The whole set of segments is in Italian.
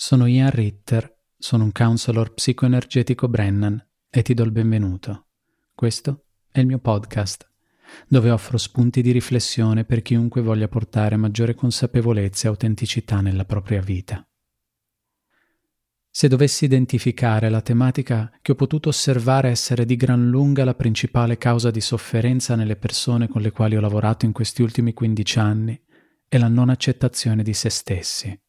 Sono Ian Ritter, sono un counselor psicoenergetico Brennan e ti do il benvenuto. Questo è il mio podcast, dove offro spunti di riflessione per chiunque voglia portare maggiore consapevolezza e autenticità nella propria vita. Se dovessi identificare la tematica che ho potuto osservare essere di gran lunga la principale causa di sofferenza nelle persone con le quali ho lavorato in questi ultimi 15 anni, è la non accettazione di se stessi.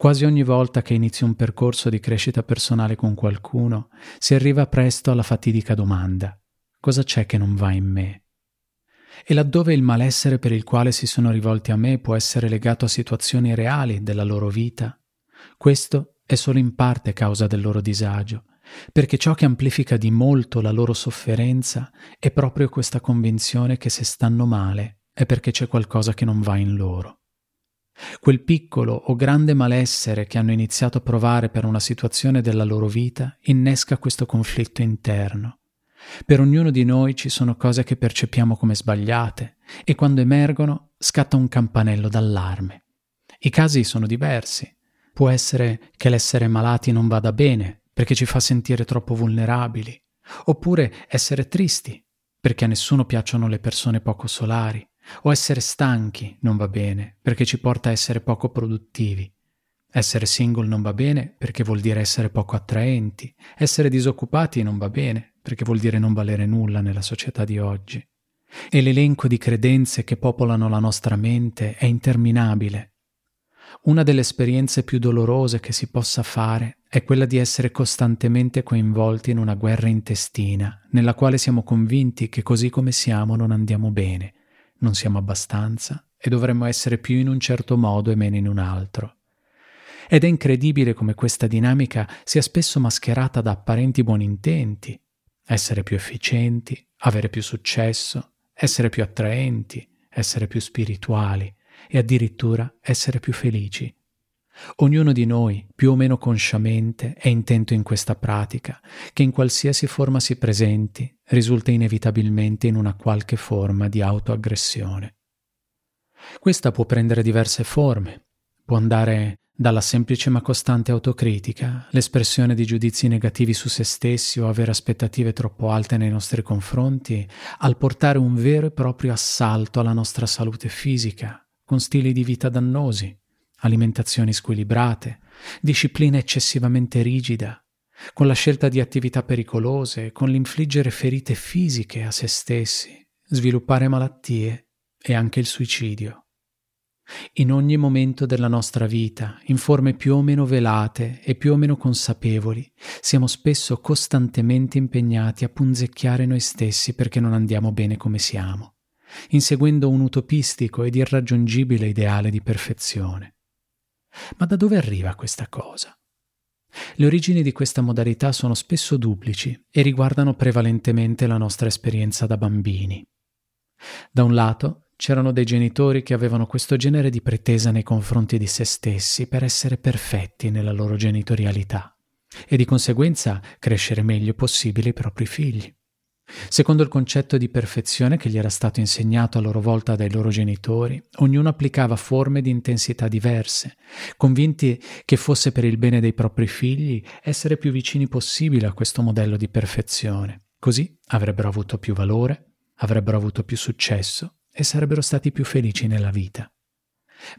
Quasi ogni volta che inizio un percorso di crescita personale con qualcuno, si arriva presto alla fatidica domanda: cosa c'è che non va in me? E laddove il malessere per il quale si sono rivolti a me può essere legato a situazioni reali della loro vita, questo è solo in parte causa del loro disagio, perché ciò che amplifica di molto la loro sofferenza è proprio questa convinzione che se stanno male è perché c'è qualcosa che non va in loro. Quel piccolo o grande malessere che hanno iniziato a provare per una situazione della loro vita innesca questo conflitto interno. Per ognuno di noi ci sono cose che percepiamo come sbagliate e quando emergono scatta un campanello d'allarme. I casi sono diversi. Può essere che l'essere malati non vada bene perché ci fa sentire troppo vulnerabili, oppure essere tristi perché a nessuno piacciono le persone poco solari, o essere stanchi non va bene perché ci porta a essere poco produttivi. Essere single non va bene perché vuol dire essere poco attraenti. Essere disoccupati non va bene perché vuol dire non valere nulla nella società di oggi. E l'elenco di credenze che popolano la nostra mente è interminabile. Una delle esperienze più dolorose che si possa fare è quella di essere costantemente coinvolti in una guerra intestina, nella quale siamo convinti che così come siamo non andiamo bene non siamo abbastanza e dovremmo essere più in un certo modo e meno in un altro. Ed è incredibile come questa dinamica sia spesso mascherata da apparenti buoni intenti, essere più efficienti, avere più successo, essere più attraenti, essere più spirituali e addirittura essere più felici. Ognuno di noi, più o meno consciamente, è intento in questa pratica, che in qualsiasi forma si presenti, risulta inevitabilmente in una qualche forma di autoaggressione. Questa può prendere diverse forme, può andare dalla semplice ma costante autocritica, l'espressione di giudizi negativi su se stessi o avere aspettative troppo alte nei nostri confronti, al portare un vero e proprio assalto alla nostra salute fisica, con stili di vita dannosi, alimentazioni squilibrate, disciplina eccessivamente rigida, con la scelta di attività pericolose, con l'infliggere ferite fisiche a se stessi, sviluppare malattie e anche il suicidio. In ogni momento della nostra vita, in forme più o meno velate e più o meno consapevoli, siamo spesso costantemente impegnati a punzecchiare noi stessi perché non andiamo bene come siamo, inseguendo un utopistico ed irraggiungibile ideale di perfezione. Ma da dove arriva questa cosa? Le origini di questa modalità sono spesso duplici e riguardano prevalentemente la nostra esperienza da bambini. Da un lato c'erano dei genitori che avevano questo genere di pretesa nei confronti di se stessi per essere perfetti nella loro genitorialità e di conseguenza crescere meglio possibile i propri figli. Secondo il concetto di perfezione che gli era stato insegnato a loro volta dai loro genitori, ognuno applicava forme di intensità diverse, convinti che fosse per il bene dei propri figli essere più vicini possibile a questo modello di perfezione. Così avrebbero avuto più valore, avrebbero avuto più successo e sarebbero stati più felici nella vita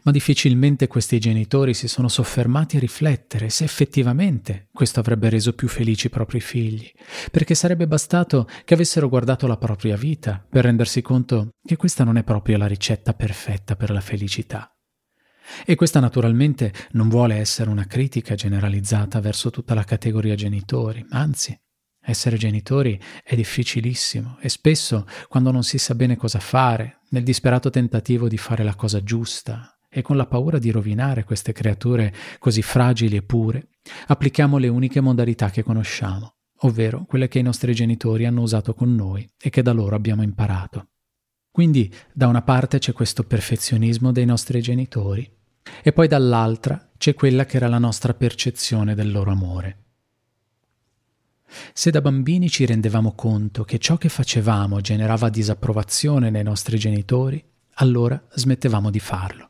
ma difficilmente questi genitori si sono soffermati a riflettere se effettivamente questo avrebbe reso più felici i propri figli, perché sarebbe bastato che avessero guardato la propria vita per rendersi conto che questa non è proprio la ricetta perfetta per la felicità. E questa naturalmente non vuole essere una critica generalizzata verso tutta la categoria genitori, anzi, essere genitori è difficilissimo e spesso, quando non si sa bene cosa fare, nel disperato tentativo di fare la cosa giusta e con la paura di rovinare queste creature così fragili e pure, applichiamo le uniche modalità che conosciamo, ovvero quelle che i nostri genitori hanno usato con noi e che da loro abbiamo imparato. Quindi da una parte c'è questo perfezionismo dei nostri genitori e poi dall'altra c'è quella che era la nostra percezione del loro amore. Se da bambini ci rendevamo conto che ciò che facevamo generava disapprovazione nei nostri genitori, allora smettevamo di farlo,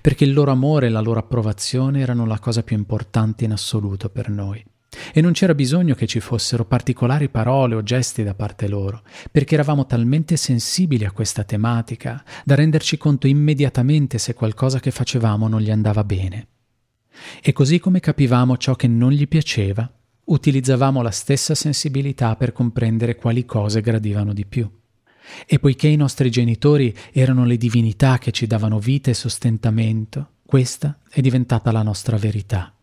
perché il loro amore e la loro approvazione erano la cosa più importante in assoluto per noi. E non c'era bisogno che ci fossero particolari parole o gesti da parte loro, perché eravamo talmente sensibili a questa tematica da renderci conto immediatamente se qualcosa che facevamo non gli andava bene. E così come capivamo ciò che non gli piaceva, utilizzavamo la stessa sensibilità per comprendere quali cose gradivano di più. E poiché i nostri genitori erano le divinità che ci davano vita e sostentamento, questa è diventata la nostra verità.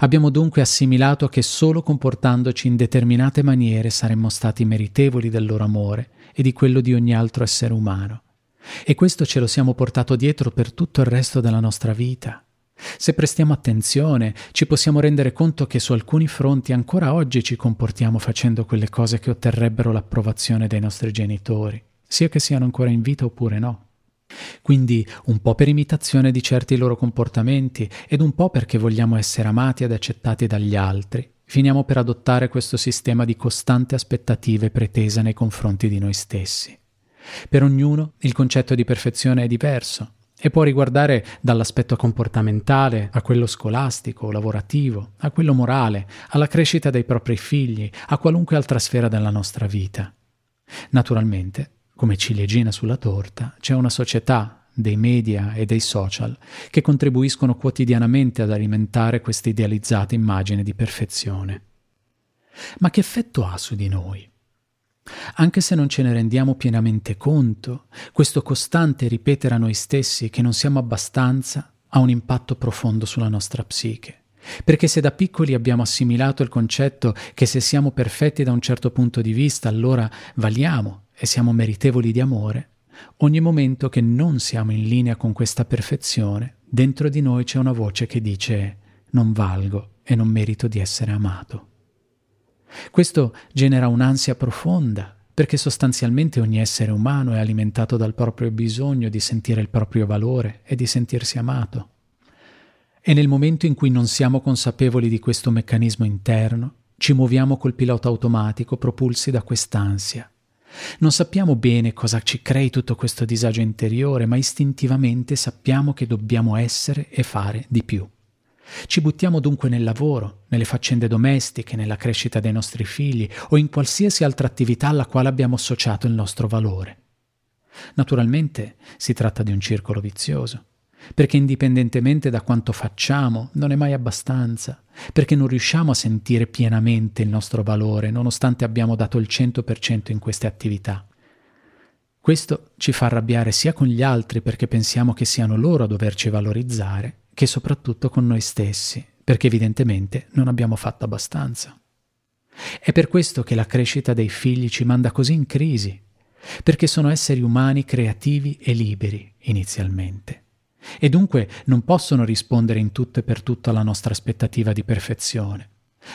Abbiamo dunque assimilato che solo comportandoci in determinate maniere saremmo stati meritevoli del loro amore e di quello di ogni altro essere umano. E questo ce lo siamo portato dietro per tutto il resto della nostra vita. Se prestiamo attenzione, ci possiamo rendere conto che su alcuni fronti ancora oggi ci comportiamo facendo quelle cose che otterrebbero l'approvazione dei nostri genitori, sia che siano ancora in vita oppure no. Quindi un po' per imitazione di certi loro comportamenti ed un po' perché vogliamo essere amati ed accettati dagli altri, finiamo per adottare questo sistema di costante aspettative pretesa nei confronti di noi stessi. Per ognuno il concetto di perfezione è diverso e può riguardare dall'aspetto comportamentale a quello scolastico, lavorativo, a quello morale, alla crescita dei propri figli, a qualunque altra sfera della nostra vita. Naturalmente, come ciliegina sulla torta, c'è una società dei media e dei social che contribuiscono quotidianamente ad alimentare questa idealizzata immagine di perfezione. Ma che effetto ha su di noi? Anche se non ce ne rendiamo pienamente conto, questo costante ripetere a noi stessi che non siamo abbastanza ha un impatto profondo sulla nostra psiche. Perché se da piccoli abbiamo assimilato il concetto che se siamo perfetti da un certo punto di vista allora valiamo e siamo meritevoli di amore, ogni momento che non siamo in linea con questa perfezione, dentro di noi c'è una voce che dice non valgo e non merito di essere amato. Questo genera un'ansia profonda, perché sostanzialmente ogni essere umano è alimentato dal proprio bisogno di sentire il proprio valore e di sentirsi amato. E nel momento in cui non siamo consapevoli di questo meccanismo interno, ci muoviamo col pilota automatico propulsi da quest'ansia non sappiamo bene cosa ci crei tutto questo disagio interiore, ma istintivamente sappiamo che dobbiamo essere e fare di più. Ci buttiamo dunque nel lavoro, nelle faccende domestiche, nella crescita dei nostri figli o in qualsiasi altra attività alla quale abbiamo associato il nostro valore. Naturalmente si tratta di un circolo vizioso perché indipendentemente da quanto facciamo non è mai abbastanza, perché non riusciamo a sentire pienamente il nostro valore nonostante abbiamo dato il 100% in queste attività. Questo ci fa arrabbiare sia con gli altri perché pensiamo che siano loro a doverci valorizzare, che soprattutto con noi stessi, perché evidentemente non abbiamo fatto abbastanza. È per questo che la crescita dei figli ci manda così in crisi, perché sono esseri umani creativi e liberi inizialmente e dunque non possono rispondere in tutto e per tutto alla nostra aspettativa di perfezione.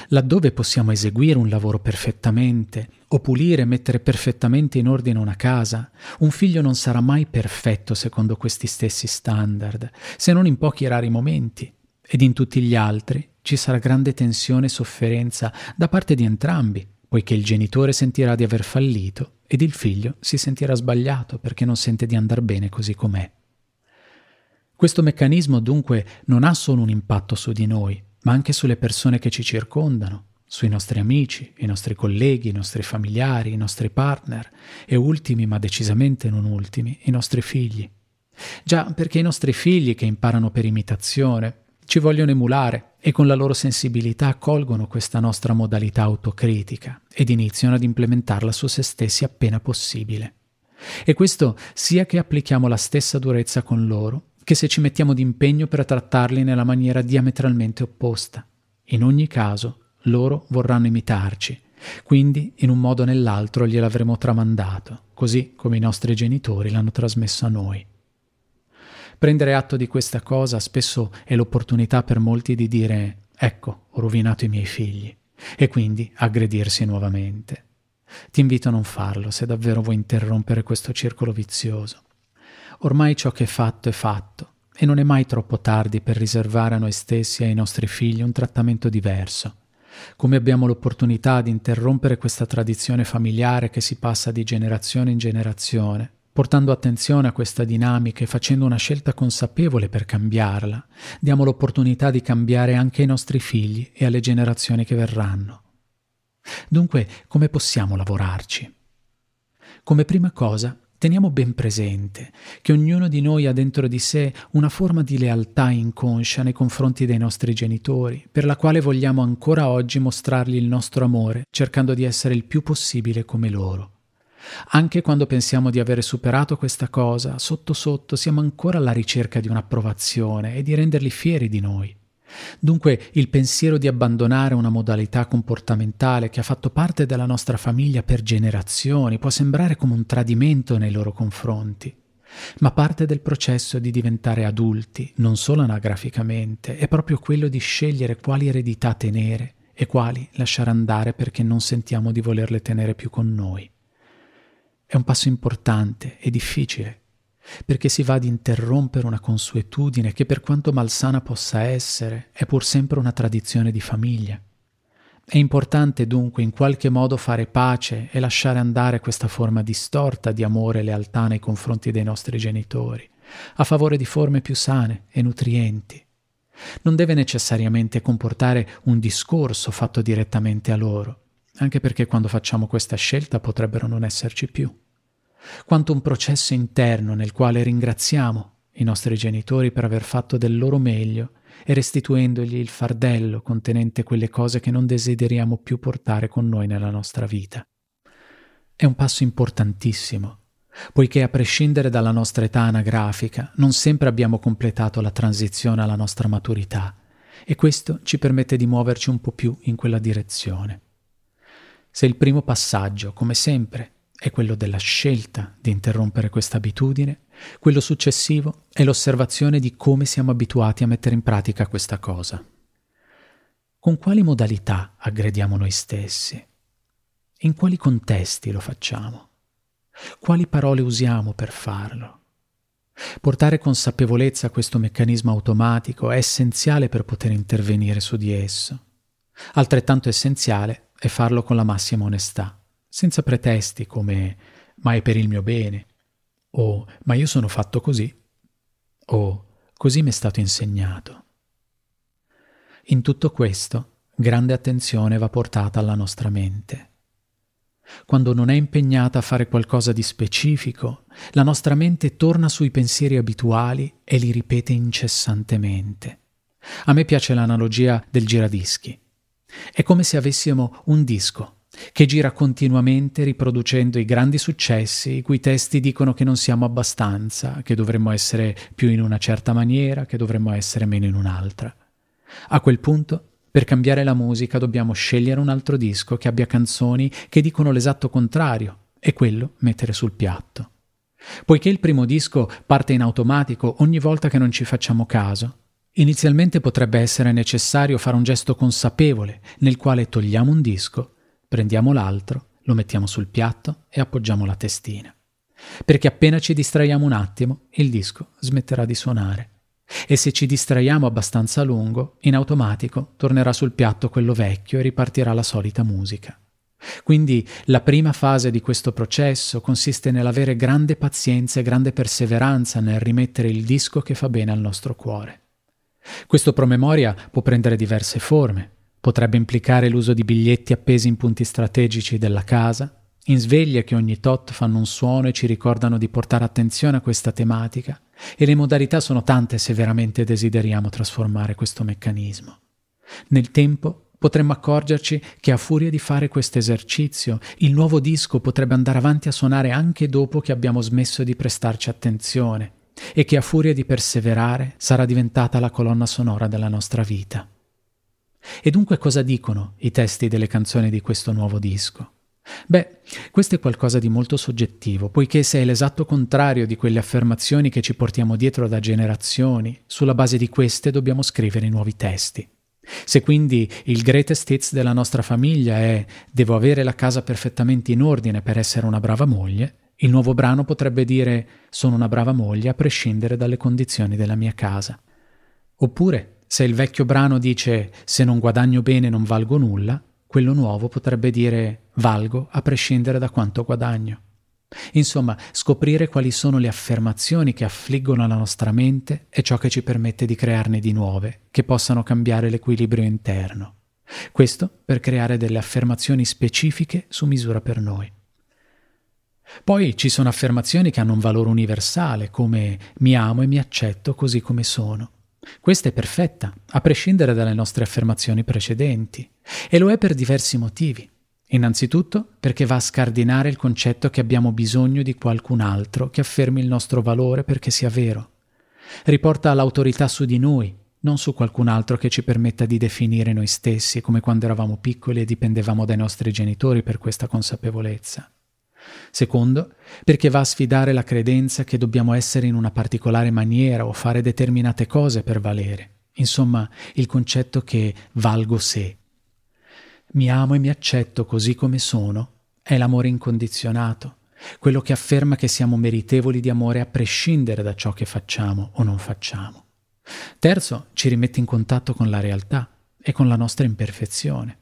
Laddove possiamo eseguire un lavoro perfettamente, o pulire e mettere perfettamente in ordine una casa, un figlio non sarà mai perfetto secondo questi stessi standard, se non in pochi rari momenti, ed in tutti gli altri ci sarà grande tensione e sofferenza da parte di entrambi, poiché il genitore sentirà di aver fallito ed il figlio si sentirà sbagliato perché non sente di andar bene così com'è. Questo meccanismo dunque non ha solo un impatto su di noi, ma anche sulle persone che ci circondano, sui nostri amici, i nostri colleghi, i nostri familiari, i nostri partner e ultimi, ma decisamente non ultimi, i nostri figli. Già perché i nostri figli che imparano per imitazione ci vogliono emulare e con la loro sensibilità accolgono questa nostra modalità autocritica ed iniziano ad implementarla su se stessi appena possibile. E questo sia che applichiamo la stessa durezza con loro, che se ci mettiamo d'impegno per trattarli nella maniera diametralmente opposta. In ogni caso, loro vorranno imitarci, quindi in un modo o nell'altro gliel'avremo tramandato, così come i nostri genitori l'hanno trasmesso a noi. Prendere atto di questa cosa spesso è l'opportunità per molti di dire ecco, ho rovinato i miei figli, e quindi aggredirsi nuovamente. Ti invito a non farlo se davvero vuoi interrompere questo circolo vizioso. Ormai ciò che è fatto è fatto e non è mai troppo tardi per riservare a noi stessi e ai nostri figli un trattamento diverso. Come abbiamo l'opportunità di interrompere questa tradizione familiare che si passa di generazione in generazione, Portando attenzione a questa dinamica e facendo una scelta consapevole per cambiarla, diamo l'opportunità di cambiare anche ai nostri figli e alle generazioni che verranno. Dunque, come possiamo lavorarci? Come prima cosa, teniamo ben presente che ognuno di noi ha dentro di sé una forma di lealtà inconscia nei confronti dei nostri genitori, per la quale vogliamo ancora oggi mostrargli il nostro amore, cercando di essere il più possibile come loro. Anche quando pensiamo di avere superato questa cosa, sotto sotto siamo ancora alla ricerca di un'approvazione e di renderli fieri di noi. Dunque il pensiero di abbandonare una modalità comportamentale che ha fatto parte della nostra famiglia per generazioni può sembrare come un tradimento nei loro confronti. Ma parte del processo di diventare adulti, non solo anagraficamente, è proprio quello di scegliere quali eredità tenere e quali lasciare andare perché non sentiamo di volerle tenere più con noi. È un passo importante e difficile, perché si va ad interrompere una consuetudine che per quanto malsana possa essere, è pur sempre una tradizione di famiglia. È importante dunque in qualche modo fare pace e lasciare andare questa forma distorta di amore e lealtà nei confronti dei nostri genitori, a favore di forme più sane e nutrienti. Non deve necessariamente comportare un discorso fatto direttamente a loro, anche perché quando facciamo questa scelta potrebbero non esserci più quanto un processo interno nel quale ringraziamo i nostri genitori per aver fatto del loro meglio e restituendogli il fardello contenente quelle cose che non desideriamo più portare con noi nella nostra vita. È un passo importantissimo, poiché a prescindere dalla nostra età anagrafica non sempre abbiamo completato la transizione alla nostra maturità e questo ci permette di muoverci un po' più in quella direzione. Se il primo passaggio, come sempre, è quello della scelta di interrompere questa abitudine, quello successivo è l'osservazione di come siamo abituati a mettere in pratica questa cosa. Con quali modalità aggrediamo noi stessi? In quali contesti lo facciamo? Quali parole usiamo per farlo? Portare consapevolezza a questo meccanismo automatico è essenziale per poter intervenire su di esso. Altrettanto essenziale è farlo con la massima onestà senza pretesti come ma è per il mio bene, o ma io sono fatto così, o così mi è stato insegnato. In tutto questo, grande attenzione va portata alla nostra mente. Quando non è impegnata a fare qualcosa di specifico, la nostra mente torna sui pensieri abituali e li ripete incessantemente. A me piace l'analogia del giradischi. È come se avessimo un disco che gira continuamente riproducendo i grandi successi, i cui testi dicono che non siamo abbastanza, che dovremmo essere più in una certa maniera, che dovremmo essere meno in un'altra. A quel punto, per cambiare la musica, dobbiamo scegliere un altro disco che abbia canzoni che dicono l'esatto contrario e quello mettere sul piatto. Poiché il primo disco parte in automatico ogni volta che non ci facciamo caso, inizialmente potrebbe essere necessario fare un gesto consapevole nel quale togliamo un disco prendiamo l'altro, lo mettiamo sul piatto e appoggiamo la testina. Perché appena ci distraiamo un attimo, il disco smetterà di suonare. E se ci distraiamo abbastanza a lungo, in automatico tornerà sul piatto quello vecchio e ripartirà la solita musica. Quindi la prima fase di questo processo consiste nell'avere grande pazienza e grande perseveranza nel rimettere il disco che fa bene al nostro cuore. Questo promemoria può prendere diverse forme. Potrebbe implicare l'uso di biglietti appesi in punti strategici della casa, in sveglie che ogni tot fanno un suono e ci ricordano di portare attenzione a questa tematica, e le modalità sono tante se veramente desideriamo trasformare questo meccanismo. Nel tempo potremmo accorgerci che a furia di fare questo esercizio, il nuovo disco potrebbe andare avanti a suonare anche dopo che abbiamo smesso di prestarci attenzione e che a furia di perseverare sarà diventata la colonna sonora della nostra vita. E dunque cosa dicono i testi delle canzoni di questo nuovo disco? Beh, questo è qualcosa di molto soggettivo, poiché se è l'esatto contrario di quelle affermazioni che ci portiamo dietro da generazioni, sulla base di queste dobbiamo scrivere i nuovi testi. Se quindi il greatest hits della nostra famiglia è devo avere la casa perfettamente in ordine per essere una brava moglie, il nuovo brano potrebbe dire sono una brava moglie a prescindere dalle condizioni della mia casa. Oppure se il vecchio brano dice se non guadagno bene non valgo nulla, quello nuovo potrebbe dire valgo a prescindere da quanto guadagno. Insomma, scoprire quali sono le affermazioni che affliggono la nostra mente è ciò che ci permette di crearne di nuove, che possano cambiare l'equilibrio interno. Questo per creare delle affermazioni specifiche su misura per noi. Poi ci sono affermazioni che hanno un valore universale, come mi amo e mi accetto così come sono. Questa è perfetta, a prescindere dalle nostre affermazioni precedenti, e lo è per diversi motivi. Innanzitutto perché va a scardinare il concetto che abbiamo bisogno di qualcun altro che affermi il nostro valore perché sia vero. Riporta l'autorità su di noi, non su qualcun altro che ci permetta di definire noi stessi come quando eravamo piccoli e dipendevamo dai nostri genitori per questa consapevolezza. Secondo, perché va a sfidare la credenza che dobbiamo essere in una particolare maniera o fare determinate cose per valere. Insomma, il concetto che valgo se mi amo e mi accetto così come sono, è l'amore incondizionato, quello che afferma che siamo meritevoli di amore a prescindere da ciò che facciamo o non facciamo. Terzo, ci rimette in contatto con la realtà e con la nostra imperfezione.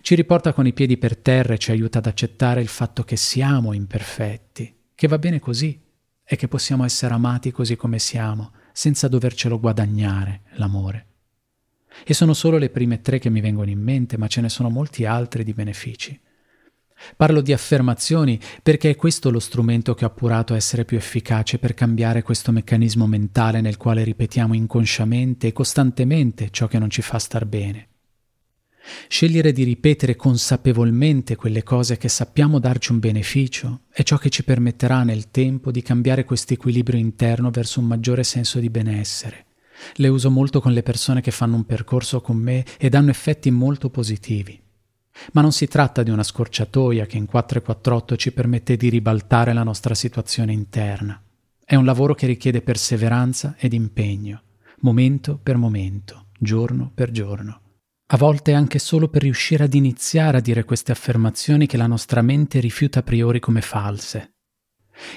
Ci riporta con i piedi per terra e ci aiuta ad accettare il fatto che siamo imperfetti, che va bene così e che possiamo essere amati così come siamo, senza dovercelo guadagnare l'amore. E sono solo le prime tre che mi vengono in mente, ma ce ne sono molti altri di benefici. Parlo di affermazioni perché è questo lo strumento che ho appurato essere più efficace per cambiare questo meccanismo mentale nel quale ripetiamo inconsciamente e costantemente ciò che non ci fa star bene. Scegliere di ripetere consapevolmente quelle cose che sappiamo darci un beneficio è ciò che ci permetterà nel tempo di cambiare questo equilibrio interno verso un maggiore senso di benessere le uso molto con le persone che fanno un percorso con me ed hanno effetti molto positivi. Ma non si tratta di una scorciatoia che in 448 ci permette di ribaltare la nostra situazione interna. È un lavoro che richiede perseveranza ed impegno, momento per momento, giorno per giorno. A volte anche solo per riuscire ad iniziare a dire queste affermazioni che la nostra mente rifiuta a priori come false.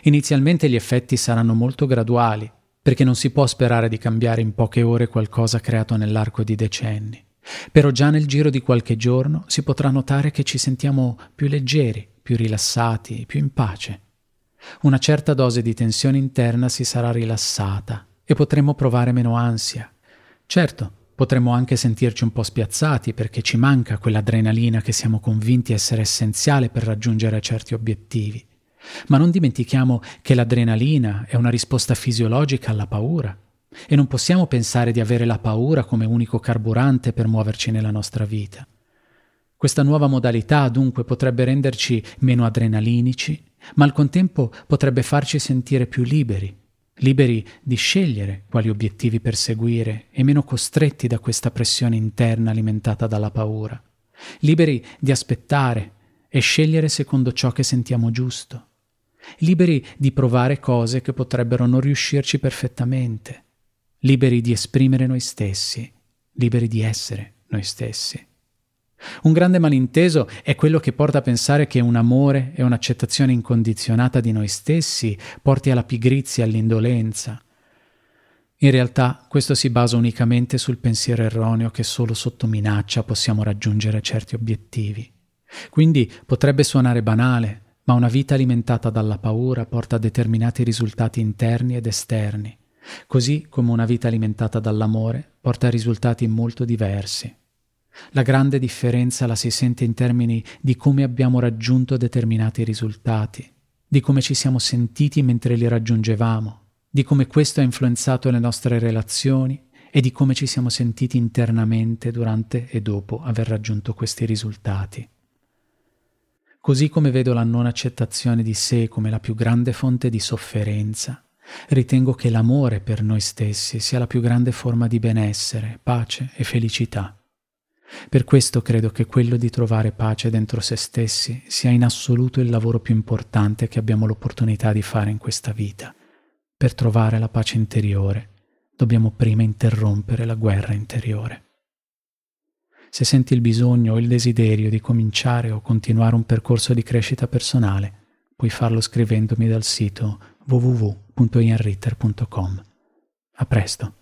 Inizialmente gli effetti saranno molto graduali, perché non si può sperare di cambiare in poche ore qualcosa creato nell'arco di decenni. Però già nel giro di qualche giorno si potrà notare che ci sentiamo più leggeri, più rilassati, più in pace. Una certa dose di tensione interna si sarà rilassata e potremo provare meno ansia. Certo, potremmo anche sentirci un po' spiazzati perché ci manca quell'adrenalina che siamo convinti essere essenziale per raggiungere certi obiettivi. Ma non dimentichiamo che l'adrenalina è una risposta fisiologica alla paura e non possiamo pensare di avere la paura come unico carburante per muoverci nella nostra vita. Questa nuova modalità dunque potrebbe renderci meno adrenalinici, ma al contempo potrebbe farci sentire più liberi, liberi di scegliere quali obiettivi perseguire e meno costretti da questa pressione interna alimentata dalla paura, liberi di aspettare e scegliere secondo ciò che sentiamo giusto. Liberi di provare cose che potrebbero non riuscirci perfettamente, liberi di esprimere noi stessi, liberi di essere noi stessi. Un grande malinteso è quello che porta a pensare che un amore e un'accettazione incondizionata di noi stessi porti alla pigrizia e all'indolenza. In realtà questo si basa unicamente sul pensiero erroneo che solo sotto minaccia possiamo raggiungere certi obiettivi. Quindi potrebbe suonare banale, ma una vita alimentata dalla paura porta a determinati risultati interni ed esterni, così come una vita alimentata dall'amore porta a risultati molto diversi. La grande differenza la si sente in termini di come abbiamo raggiunto determinati risultati, di come ci siamo sentiti mentre li raggiungevamo, di come questo ha influenzato le nostre relazioni e di come ci siamo sentiti internamente durante e dopo aver raggiunto questi risultati. Così come vedo la non accettazione di sé come la più grande fonte di sofferenza, ritengo che l'amore per noi stessi sia la più grande forma di benessere, pace e felicità. Per questo credo che quello di trovare pace dentro se stessi sia in assoluto il lavoro più importante che abbiamo l'opportunità di fare in questa vita. Per trovare la pace interiore dobbiamo prima interrompere la guerra interiore. Se senti il bisogno o il desiderio di cominciare o continuare un percorso di crescita personale, puoi farlo scrivendomi dal sito www.ianritter.com. A presto.